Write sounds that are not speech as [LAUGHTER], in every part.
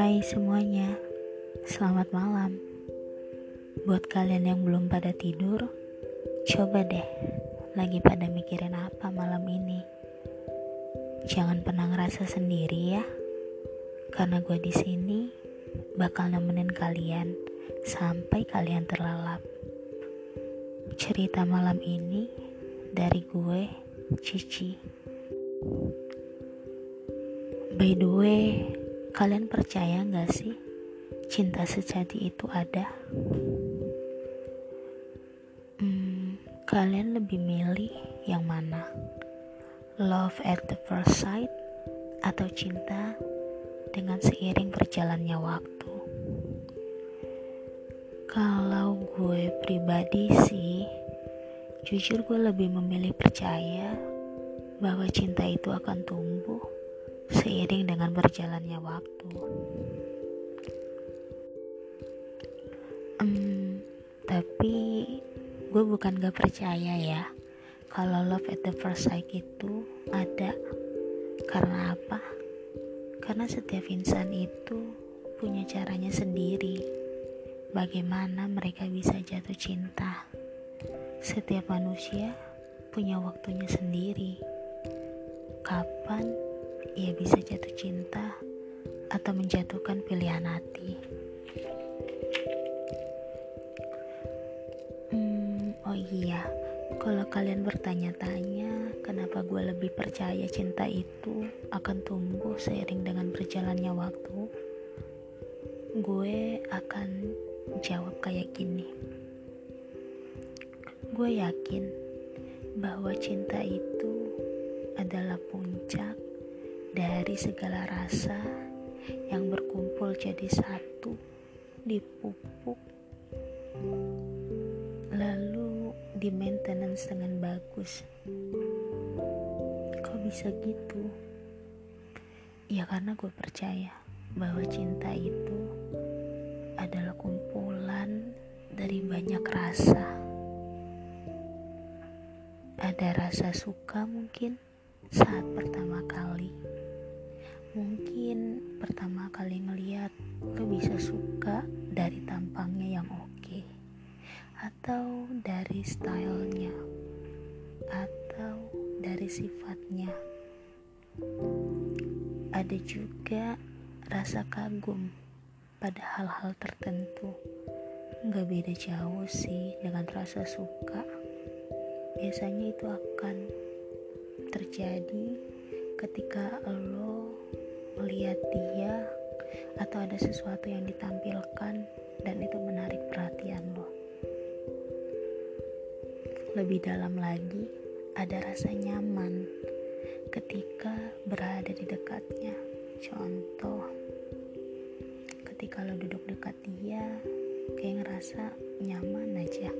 Hai semuanya, selamat malam. Buat kalian yang belum pada tidur, coba deh, lagi pada mikirin apa malam ini. Jangan pernah ngerasa sendiri ya, karena gue di sini bakal nemenin kalian sampai kalian terlelap. Cerita malam ini dari gue, Cici. By the way, kalian percaya gak sih cinta sejati itu ada? Hmm, kalian lebih milih yang mana? Love at the first sight atau cinta dengan seiring berjalannya waktu? Kalau gue pribadi sih, jujur gue lebih memilih percaya bahwa cinta itu akan tumbuh seiring dengan berjalannya waktu. Um, tapi gue bukan gak percaya ya kalau love at the first sight itu ada. Karena apa? Karena setiap insan itu punya caranya sendiri. Bagaimana mereka bisa jatuh cinta? Setiap manusia punya waktunya sendiri. Kapan ia bisa jatuh cinta atau menjatuhkan pilihan hati. Hmm, oh iya, kalau kalian bertanya-tanya kenapa gue lebih percaya cinta itu akan tumbuh seiring dengan berjalannya waktu, gue akan jawab kayak gini. Gue yakin bahwa cinta itu adalah puncak dari segala rasa yang berkumpul jadi satu di pupuk lalu di maintenance dengan bagus. Kok bisa gitu? Ya karena gue percaya bahwa cinta itu adalah kumpulan dari banyak rasa. Ada rasa suka mungkin saat pertama kali mungkin pertama kali ngeliat lo bisa suka dari tampangnya yang oke. Okay. atau dari stylenya. Atau dari sifatnya. Ada juga rasa kagum pada hal-hal tertentu. Nggak beda jauh sih dengan rasa suka. Biasanya itu akan terjadi ketika lo melihat dia atau ada sesuatu yang ditampilkan dan itu menarik perhatian lo. Lebih dalam lagi, ada rasa nyaman ketika berada di dekatnya. Contoh, ketika lo duduk dekat dia, kayak ngerasa nyaman aja.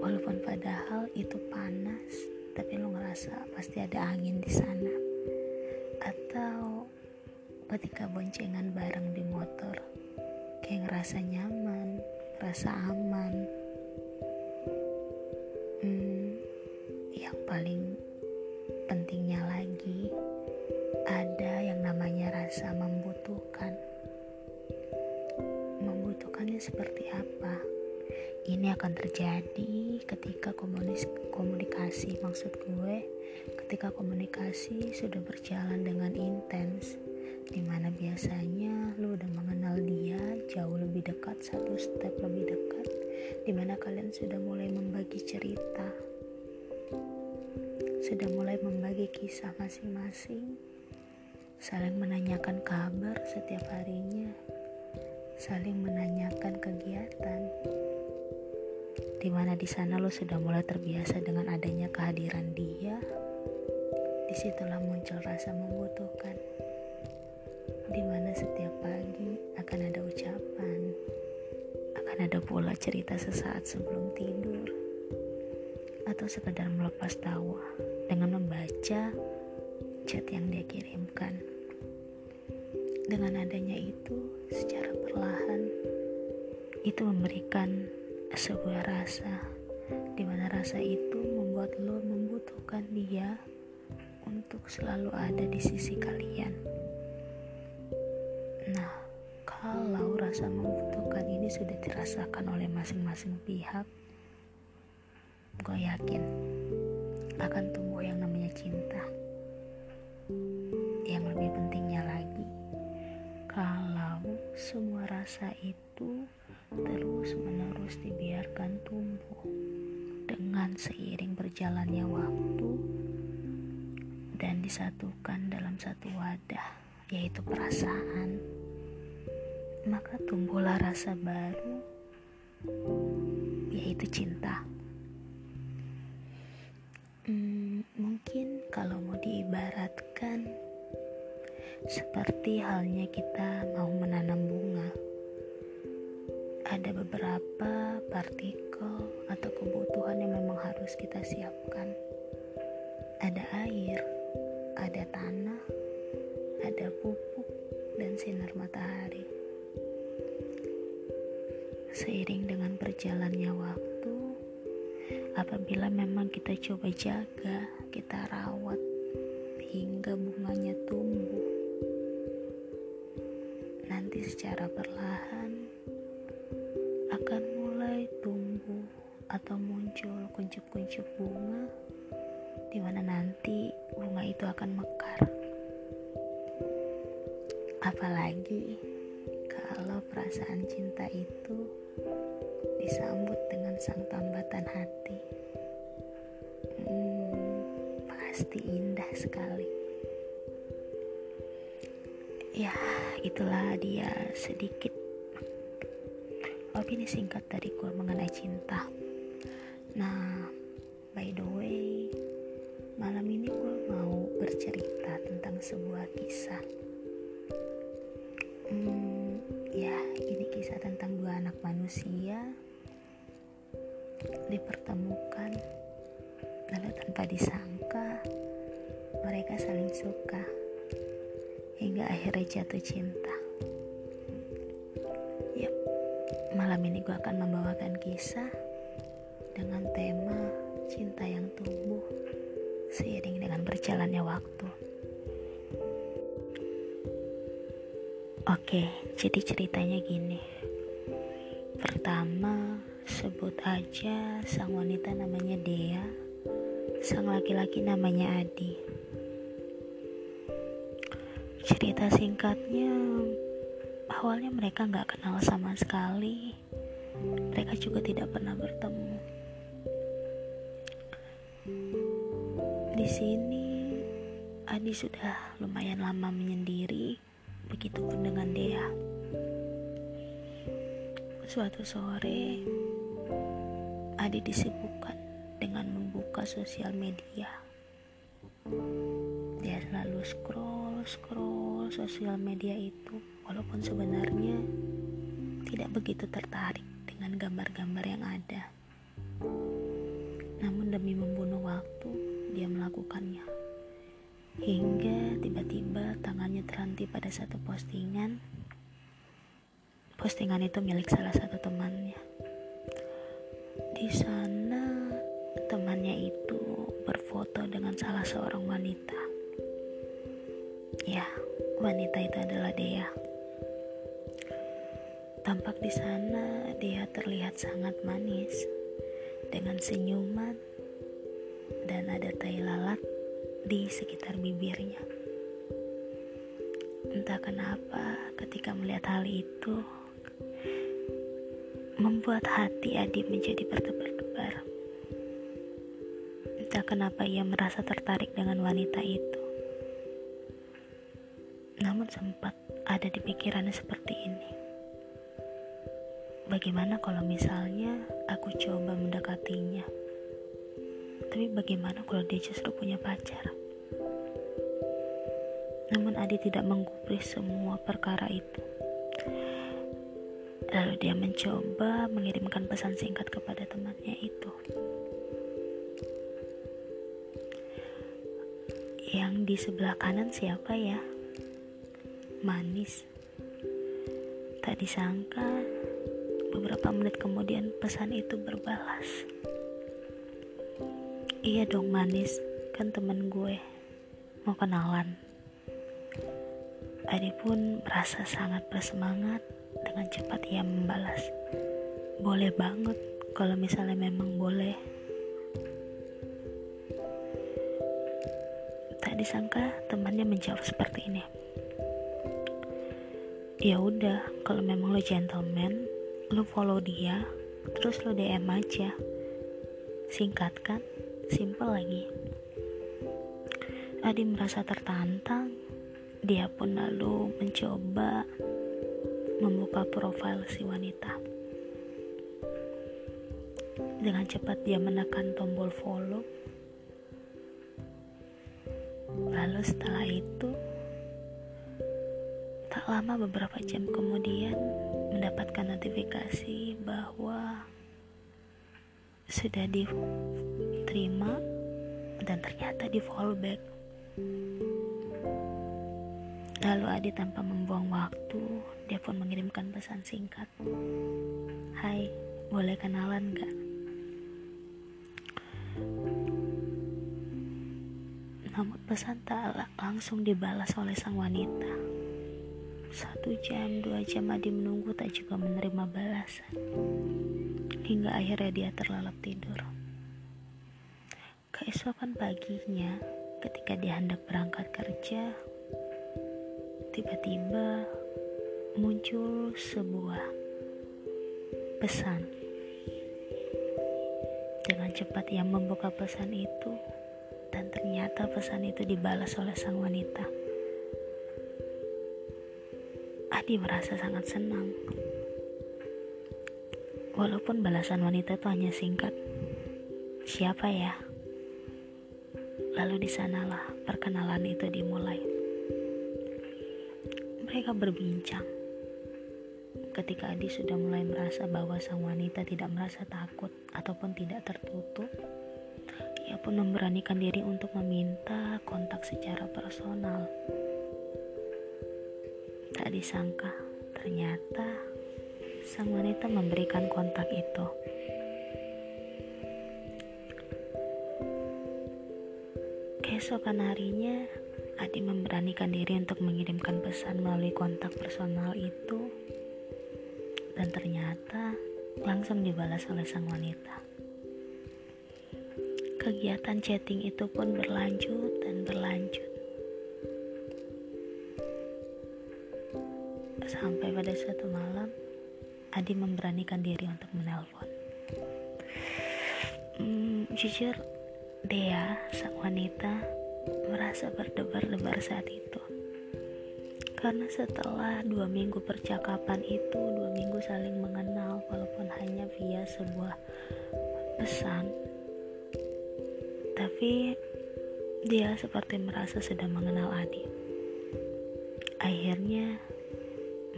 Walaupun padahal itu panas, tapi lo ngerasa pasti ada angin di sana ketika boncengan bareng di motor kayak ngerasa nyaman rasa aman. Hmm, yang paling pentingnya lagi ada yang namanya rasa membutuhkan. Membutuhkannya seperti apa? Ini akan terjadi ketika komunikasi maksud gue ketika komunikasi sudah berjalan dengan intens di mana biasanya lu udah mengenal dia jauh lebih dekat satu step lebih dekat? Di mana kalian sudah mulai membagi cerita? Sudah mulai membagi kisah masing-masing? Saling menanyakan kabar setiap harinya? Saling menanyakan kegiatan? Di mana di sana lo sudah mulai terbiasa dengan adanya kehadiran dia. Di situlah muncul rasa membutuhkan, di mana setiap pagi akan ada ucapan, akan ada pula cerita sesaat sebelum tidur, atau sekedar melepas tawa dengan membaca chat yang dia kirimkan. Dengan adanya itu, secara perlahan itu memberikan sebuah rasa di mana rasa itu membuat lo membutuhkan dia untuk selalu ada di sisi kalian. Nah, kalau rasa membutuhkan ini sudah dirasakan oleh masing-masing pihak, gue yakin akan tumbuh yang namanya cinta. Yang lebih pentingnya lagi, kalau semua rasa itu terus-menerus dibiarkan tumbuh dengan seiring berjalannya waktu dan disatukan dalam satu wadah, yaitu perasaan, maka tumbuhlah rasa baru, yaitu cinta. Hmm, mungkin kalau mau diibaratkan seperti halnya kita mau menanam bunga, ada beberapa partikel atau kebutuhan yang memang harus kita siapkan. Ada air, ada tanah, ada pupuk, dan sinar matahari. Seiring dengan berjalannya waktu, apabila memang kita coba jaga, kita rawat hingga bunganya tumbuh, nanti secara perlahan akan mulai tumbuh atau muncul kuncup-kuncup bunga di mana nanti bunga itu akan mekar. Apalagi kalau perasaan cinta itu disambut dengan sang tambatan hati. Hmm, pasti indah sekali. Ya, itulah dia sedikit opini singkat dari gue mengenai cinta. Nah, by the way, Malam ini gue mau bercerita tentang sebuah kisah. Kisah tentang dua anak manusia dipertemukan lalu tanpa disangka mereka saling suka hingga akhirnya jatuh cinta. Yap, malam ini gue akan membawakan kisah dengan tema cinta yang tumbuh seiring dengan berjalannya waktu. Oke, jadi ceritanya gini. Pertama, sebut aja sang wanita namanya Dea, sang laki-laki namanya Adi. Cerita singkatnya, awalnya mereka nggak kenal sama sekali. Mereka juga tidak pernah bertemu Di sini Adi sudah lumayan lama menyendiri, begitupun dengan Dea. Suatu sore, Adi disibukkan dengan membuka sosial media. Dia selalu scroll-scroll sosial media itu, walaupun sebenarnya tidak begitu tertarik dengan gambar-gambar yang ada. Namun demi membunuh waktu, dia melakukannya. Hingga tiba-tiba tangannya terhenti pada satu postingan. Postingan itu milik salah satu temannya. Di sana temannya itu berfoto dengan salah seorang wanita. Ya, wanita itu adalah Dea. Tampak di sana dia terlihat sangat manis dengan senyuman dan ada tai lalat di sekitar bibirnya. Entah kenapa ketika melihat hal itu membuat hati Adi menjadi berdebar-debar. Entah kenapa ia merasa tertarik dengan wanita itu. Namun sempat ada di pikirannya seperti ini. Bagaimana kalau misalnya aku coba mendekatinya? Tapi bagaimana kalau dia justru punya pacar? Namun Adi tidak menggubris semua perkara itu. Dia mencoba mengirimkan pesan singkat kepada temannya itu. Yang di sebelah kanan siapa ya? Manis. Tak disangka beberapa menit kemudian pesan itu berbalas. Iya dong manis, kan temen gue mau kenalan. Adi pun merasa sangat bersemangat dengan cepat ia membalas, "Boleh banget kalau misalnya memang boleh." Tak disangka temannya menjawab seperti ini. Ya udah, kalau memang lo gentleman, lo follow dia, terus lo DM aja. Singkat kan? Simple lagi. Adi merasa tertantang. Dia pun lalu mencoba membuka profil si wanita. Dengan cepat dia menekan tombol follow Lalu setelah itu, tak lama beberapa jam kemudian mendapatkan notifikasi bahwa sudah diterima dan ternyata di Lalu Adi tanpa membuang waktu, dia pun mengirimkan pesan singkat. Hai, boleh kenalan gak? Namun pesan tak langsung dibalas oleh sang wanita. Satu jam, dua jam Adi menunggu tak juga menerima balasan. Hingga akhirnya dia terlelap tidur. Keesokan paginya, ketika dia hendak berangkat kerja, tiba-tiba muncul sebuah pesan. Dengan cepat ia membuka pesan itu, dan ternyata pesan itu dibalas oleh sang wanita. Adi merasa sangat senang. Walaupun balasan wanita itu hanya singkat. Siapa ya? Lalu di sanalah perkenalan itu dimulai. Mereka berbincang. Ketika Adi sudah mulai merasa bahwa sang wanita tidak merasa takut ataupun tidak tertutup, ia pun memberanikan diri untuk meminta kontak secara personal. Tak disangka, ternyata sang wanita memberikan kontak itu. Keesokan harinya, Adi memberanikan diri untuk mengirimkan pesan melalui kontak personal itu, dan ternyata langsung dibalas oleh sang wanita. Kegiatan chatting itu pun berlanjut dan berlanjut. Sampai pada suatu malam, Adi memberanikan diri untuk menelpon. Hmm, jujur, Dea, sang wanita, merasa berdebar-debar saat itu. Karena setelah dua minggu percakapan itu, dua minggu saling mengenal, walaupun hanya via sebuah pesan, tapi dia seperti merasa sedang mengenal Adi. Akhirnya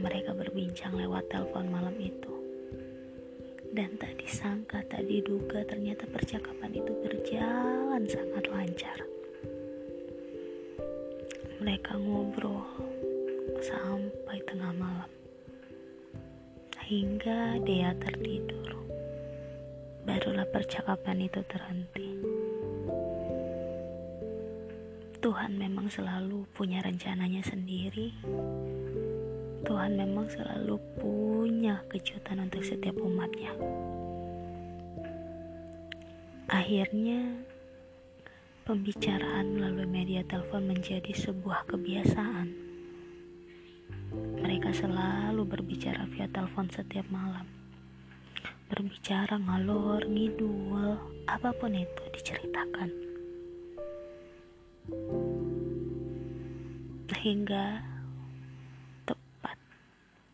mereka berbincang lewat telepon malam itu. Dan tak disangka, tak diduga ternyata percakapan itu berjalan sangat lancar. Mereka ngobrol sampai tengah malam. Hingga dia tertidur. Barulah percakapan itu terhenti. Tuhan memang selalu punya rencananya sendiri. Tuhan memang selalu punya kejutan untuk setiap umatnya. Akhirnya, pembicaraan melalui media telepon menjadi sebuah kebiasaan. Mereka selalu berbicara via telepon setiap malam. Berbicara ngalor, ngidul, apa pun itu diceritakan hingga tepat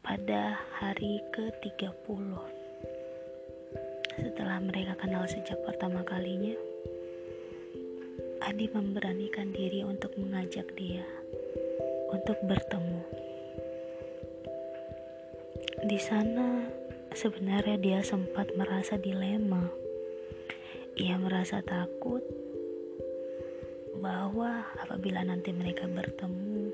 pada hari ke-30 setelah mereka kenal sejak pertama kalinya Adi memberanikan diri untuk mengajak dia untuk bertemu di sana sebenarnya dia sempat merasa dilema ia merasa takut bahwa apabila nanti mereka bertemu,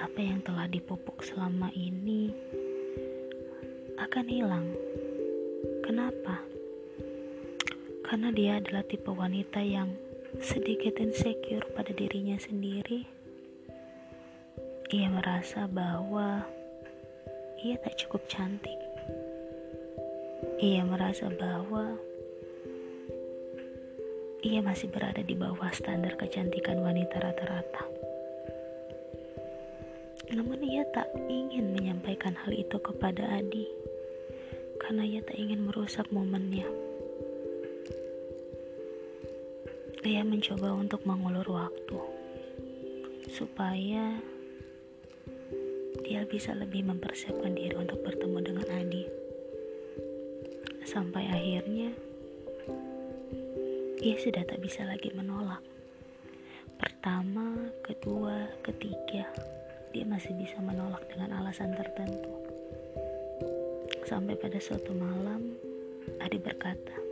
apa yang telah dipupuk selama ini akan hilang. Kenapa? Karena dia adalah tipe wanita yang sedikit insecure pada dirinya sendiri. Ia merasa bahwa ia tak cukup cantik. Ia merasa bahwa ia masih berada di bawah standar kecantikan wanita rata-rata. Namun ia tak ingin menyampaikan hal itu kepada Adi karena ia tak ingin merusak momennya. Ia mencoba untuk mengulur waktu supaya dia bisa lebih mempersiapkan diri untuk bertemu dengan Adi. Sampai akhirnya ia sudah tak bisa lagi menolak. Pertama, kedua, ketiga, dia masih bisa menolak dengan alasan tertentu. Sampai pada suatu malam, Adi berkata,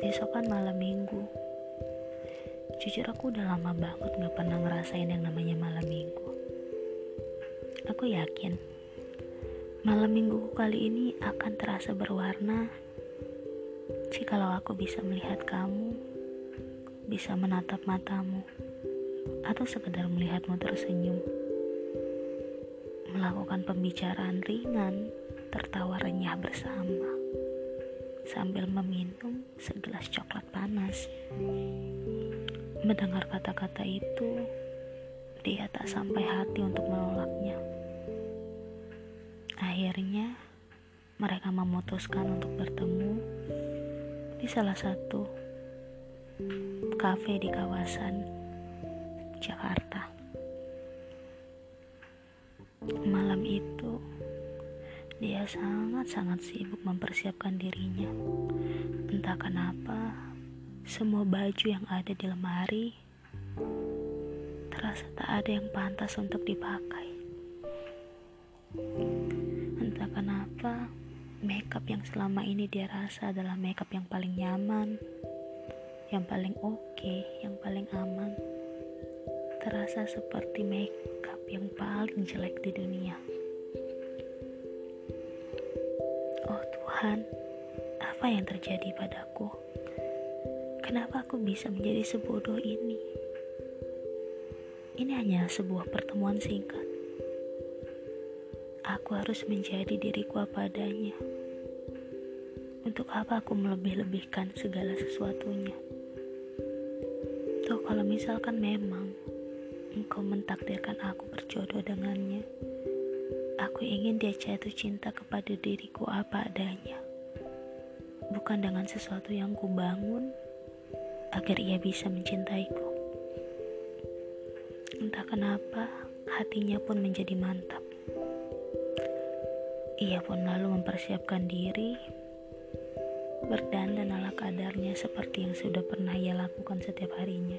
Besok kan malam minggu. Jujur aku udah lama banget gak pernah ngerasain yang namanya malam minggu. Aku yakin, malam minggu kali ini akan terasa berwarna Jikalau aku bisa melihat kamu, bisa menatap matamu, atau sekedar melihatmu tersenyum, melakukan pembicaraan ringan, tertawa renyah bersama, sambil meminum segelas coklat panas. Mendengar kata-kata itu, dia tak sampai hati untuk menolaknya. Akhirnya, mereka memutuskan untuk bertemu di salah satu kafe di kawasan Jakarta. Dia sangat-sangat sibuk mempersiapkan dirinya. Entah kenapa, semua baju yang ada di lemari terasa tak ada yang pantas untuk dipakai. Entah kenapa, makeup yang selama ini dia rasa adalah makeup yang paling nyaman, yang paling oke, okay, yang paling aman, terasa seperti makeup yang paling jelek di dunia. Tuhan, apa yang terjadi padaku? Kenapa aku bisa menjadi sebodoh ini? Ini hanya sebuah pertemuan singkat Aku harus menjadi diriku apa adanya. Untuk apa aku melebih-lebihkan segala sesuatunya? Toh kalau misalkan memang engkau mentakdirkan aku berjodoh dengannya, aku ingin dia jatuh cinta kepada diriku apa adanya. Bukan dengan sesuatu yang kubangun agar ia bisa mencintaiku. Entah kenapa, hatinya pun menjadi mantap. Ia pun lalu mempersiapkan diri, berdandan ala kadarnya seperti yang sudah pernah ia lakukan setiap harinya.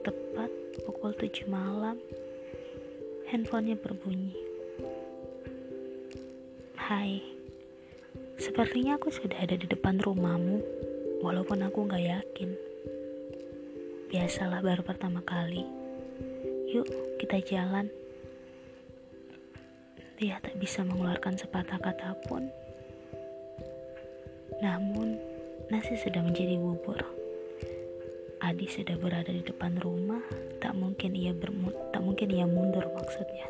Tepat pukul 7 malam, handphonenya berbunyi. Hai, sepertinya aku sudah ada di depan rumahmu, walaupun aku gak yakin. Biasalah baru pertama kali. Yuk, kita jalan. Dia tak bisa mengeluarkan sepatah kata pun. Namun, nasi sudah menjadi bubur. Adi sudah berada di depan rumah, tak mungkin ia bermu tak mungkin ia mundur maksudnya.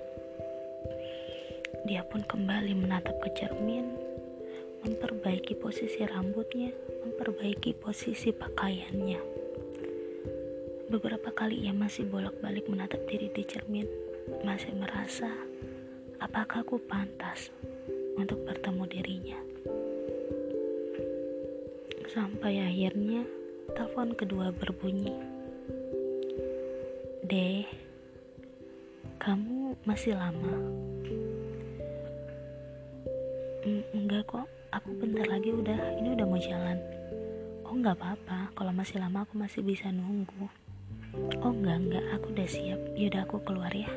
Dia pun kembali menatap ke cermin, memperbaiki posisi rambutnya, memperbaiki posisi pakaiannya. Beberapa kali ia masih bolak-balik menatap diri di cermin, masih merasa apakah aku pantas untuk bertemu dirinya. Sampai akhirnya telepon kedua berbunyi. Deh, kamu masih lama? Mm, enggak kok, aku bentar lagi udah, ini udah mau jalan. Oh enggak apa-apa, kalau masih lama aku masih bisa nunggu. Oh enggak, enggak, aku udah siap. Yaudah aku keluar ya.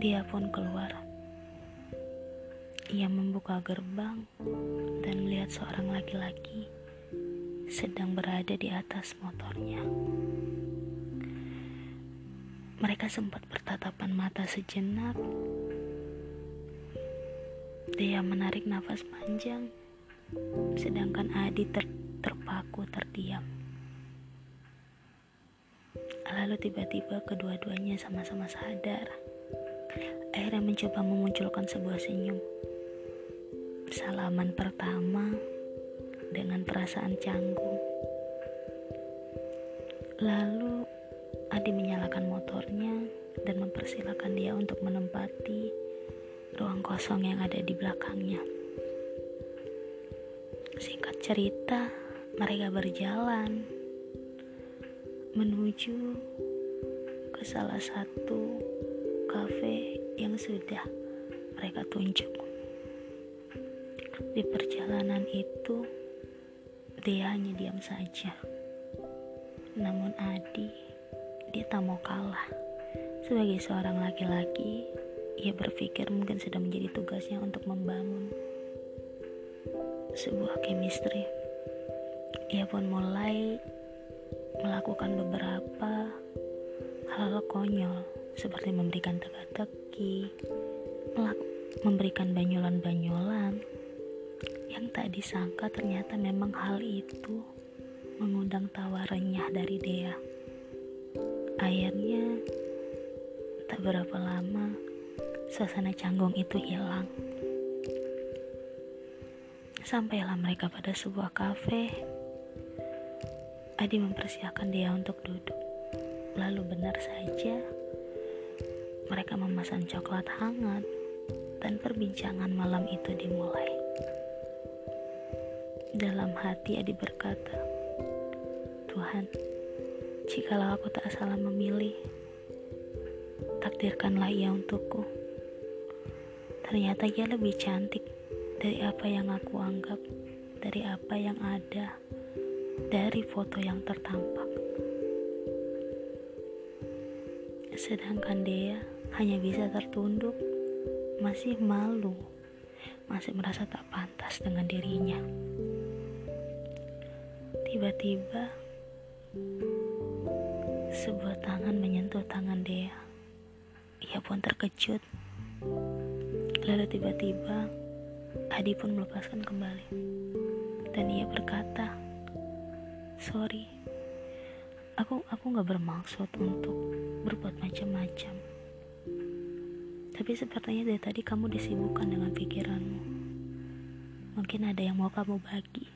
Dia pun keluar. Ia membuka gerbang dan melihat seorang laki-laki sedang berada di atas motornya. Mereka sempat bertatapan mata sejenak. Dia menarik nafas panjang, sedangkan Adi ter terpaku terdiam. Lalu tiba-tiba kedua-duanya sama-sama sadar. Akhirnya mencoba memunculkan sebuah senyum. Salaman pertama dengan perasaan canggung. Lalu Adi menyalakan motornya dan mempersilahkan dia untuk menempati ruang kosong yang ada di belakangnya. Singkat cerita, mereka berjalan menuju ke salah satu kafe yang sudah mereka tunjuk. Di perjalanan itu, dia hanya diam saja. Namun Adi, dia tak mau kalah. Sebagai seorang laki-laki, ia berpikir mungkin sudah menjadi tugasnya untuk membangun sebuah chemistry. Ia pun mulai melakukan beberapa hal konyol seperti memberikan teka-teki, memberikan banyolan-banyolan yang tak disangka ternyata memang hal itu mengundang tawa renyah dari Dea. Akhirnya, tak berapa lama, suasana canggung itu hilang. Sampailah mereka pada sebuah kafe. Adi mempersiapkan dia untuk duduk. Lalu benar saja, mereka memesan coklat hangat dan perbincangan malam itu dimulai. Dalam hati Adi berkata, Tuhan, jikalau aku tak salah memilih, takdirkanlah ia untukku. Ternyata ia lebih cantik dari apa yang aku anggap, dari apa yang ada, dari foto yang tertampak. Sedangkan dia hanya bisa tertunduk, masih malu, masih merasa tak pantas dengan dirinya. Tiba-tiba, sebuah tangan menyentuh tangan Dea. Ia pun terkejut. Lalu tiba-tiba Adi pun melepaskan kembali. Dan ia berkata, "Sorry. Aku aku nggak bermaksud untuk berbuat macam-macam. Tapi sepertinya dari tadi kamu disibukkan dengan pikiranmu. Mungkin ada yang mau kamu bagi."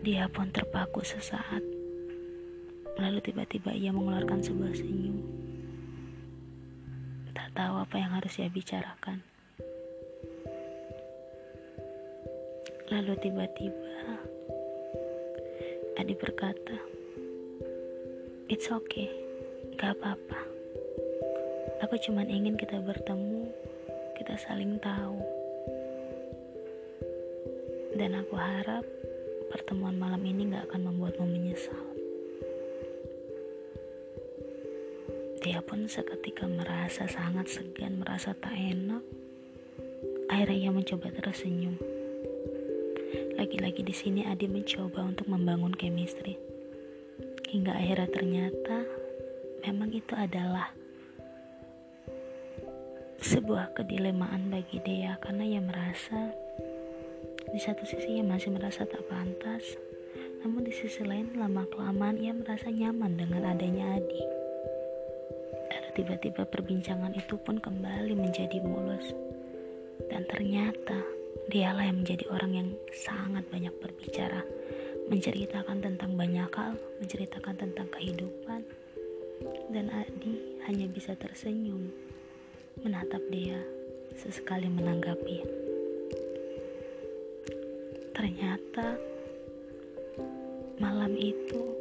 Dia pun terpaku sesaat. Lalu tiba-tiba ia mengeluarkan sebuah senyum. Tak tahu apa yang harus ia bicarakan. Lalu tiba-tiba Adi berkata, It's okay, gak apa-apa. Aku cuma ingin kita bertemu, kita saling tahu. Dan aku harap pertemuan malam ini gak akan membuatmu menyesal. Dia pun seketika merasa sangat segan, merasa tak enak. Akhirnya ia mencoba tersenyum. Lagi-lagi di sini Adi mencoba untuk membangun chemistry. Hingga akhirnya ternyata memang itu adalah sebuah kedilemaan bagi dia karena ia merasa di satu sisi ia masih merasa tak pantas, namun di sisi lain lama-kelamaan ia merasa nyaman dengan adanya Adi. Dan tiba-tiba perbincangan itu pun kembali menjadi mulus. Dan ternyata dialah yang menjadi orang yang sangat banyak berbicara, menceritakan tentang banyak hal, menceritakan tentang kehidupan. Dan Adi hanya bisa tersenyum, menatap dia, sesekali menanggapi. Ternyata malam itu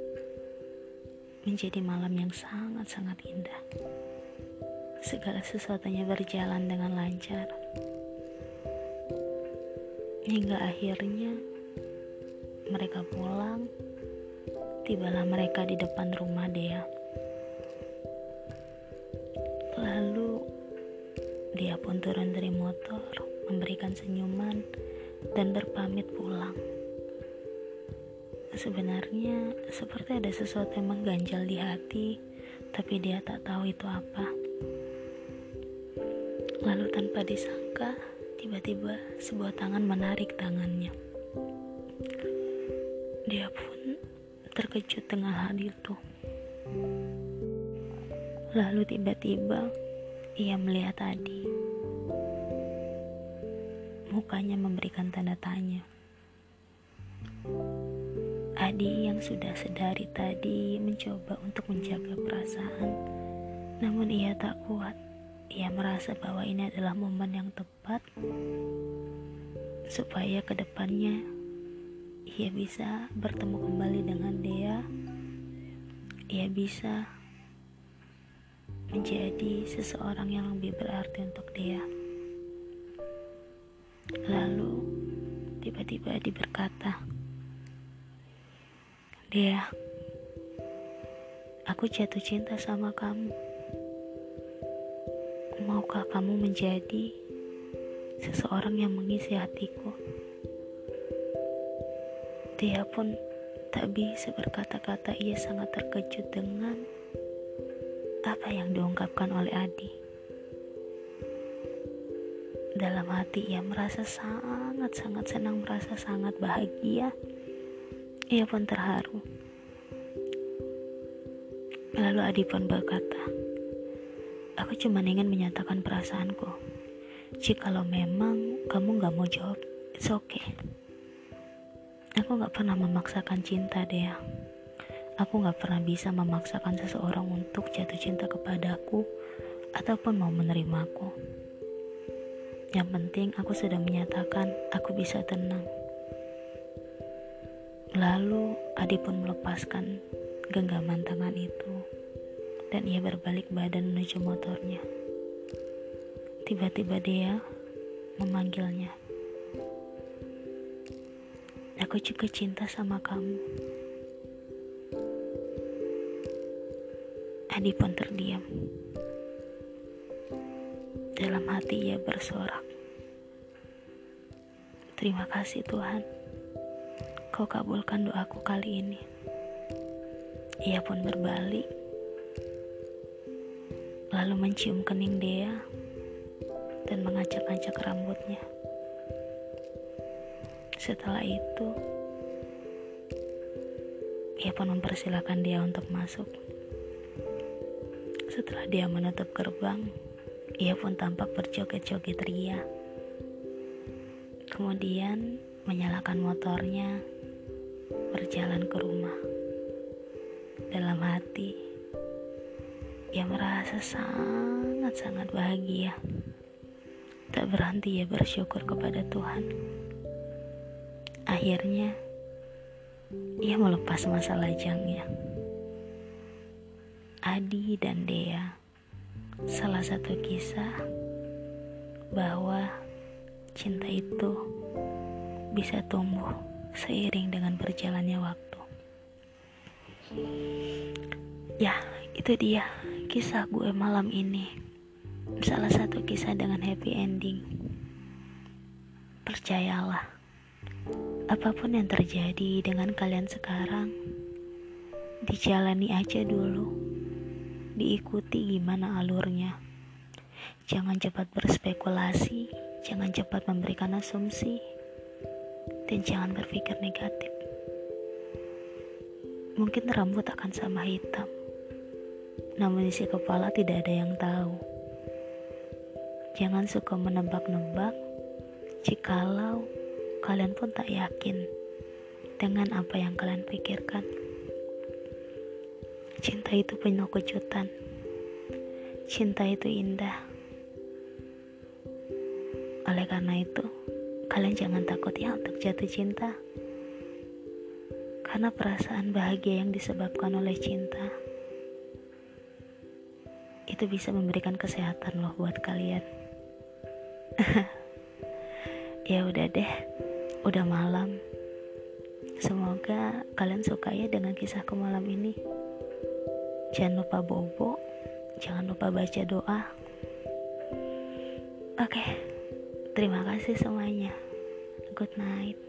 menjadi malam yang sangat-sangat indah. Segala sesuatunya berjalan dengan lancar. Hingga akhirnya mereka pulang, tibalah mereka di depan rumah Dea. Lalu dia pun turun dari motor, memberikan senyuman dan berpamit pulang. Sebenarnya seperti ada sesuatu yang mengganjal di hati, tapi dia tak tahu itu apa. Lalu tanpa disangka, tiba-tiba sebuah tangan menarik tangannya. Dia pun terkejut dengan hal itu. Lalu tiba-tiba ia melihat Adi. Mukanya memberikan tanda tanya. Adi yang sudah sedari tadi mencoba untuk menjaga perasaan, namun ia tak kuat. Ia merasa bahwa ini adalah momen yang tepat supaya ke depannya ia bisa bertemu kembali dengan dia. Ia bisa menjadi seseorang yang lebih berarti untuk dia. Lalu tiba-tiba diberkata, "Dia, aku jatuh cinta sama kamu. Maukah kamu menjadi seseorang yang mengisi hatiku?" Dia pun tak bisa berkata-kata, ia sangat terkejut dengan apa yang diungkapkan oleh Adi. Dalam hati ia merasa sangat-sangat senang, merasa sangat bahagia. Ia pun terharu. Lalu Adi pun berkata, Aku cuma ingin menyatakan perasaanku. Jikalau memang kamu gak mau jawab, it's okay. Aku gak pernah memaksakan cinta dia. Aku gak pernah bisa memaksakan seseorang untuk jatuh cinta kepadaku ataupun mau menerimaku. Yang penting aku sudah menyatakan aku bisa tenang. Lalu Adi pun melepaskan genggaman tangan itu dan ia berbalik badan menuju motornya. Tiba-tiba dia memanggilnya. Aku juga cinta sama kamu. Adi pun terdiam. Dalam hati ia bersorak. Terima kasih Tuhan. Kau kabulkan doaku kali ini. Ia pun berbalik. Lalu mencium kening dia dan mengacak-acak rambutnya. Setelah itu, ia pun mempersilahkan dia untuk masuk. Setelah dia menutup gerbang, ia pun tampak berjoget-joget ria. Kemudian menyalakan motornya, berjalan ke rumah. Dalam hati, ia merasa sangat-sangat bahagia. Tak berhenti ia bersyukur kepada Tuhan. Akhirnya, ia melepas masa lajangnya. Adi dan Dea, salah satu kisah bahwa cinta itu bisa tumbuh seiring dengan berjalannya waktu. Ya, itu dia kisah gue malam ini. Salah satu kisah dengan happy ending. Percayalah Apa pun yang terjadi dengan kalian sekarang, dijalani aja dulu. Diikuti gimana alurnya. Jangan cepat berspekulasi, jangan cepat memberikan asumsi, dan jangan berpikir negatif. Mungkin rambut akan sama hitam, namun isi kepala tidak ada yang tahu. Jangan suka menebak-nebak, jikalau kalian pun tak yakin dengan apa yang kalian pikirkan. Cinta itu penuh kejutan. Cinta itu indah. Oleh karena itu, kalian jangan takut ya untuk jatuh cinta. Karena perasaan bahagia yang disebabkan oleh cinta itu bisa memberikan kesehatan loh buat kalian. [LAUGHS] ya udah deh udah malam semoga kalian suka ya dengan kisahku malam ini jangan lupa bobo. Jangan lupa baca doa. Oke terima kasih semuanya. Good night